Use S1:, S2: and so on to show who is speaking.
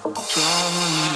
S1: Traveling.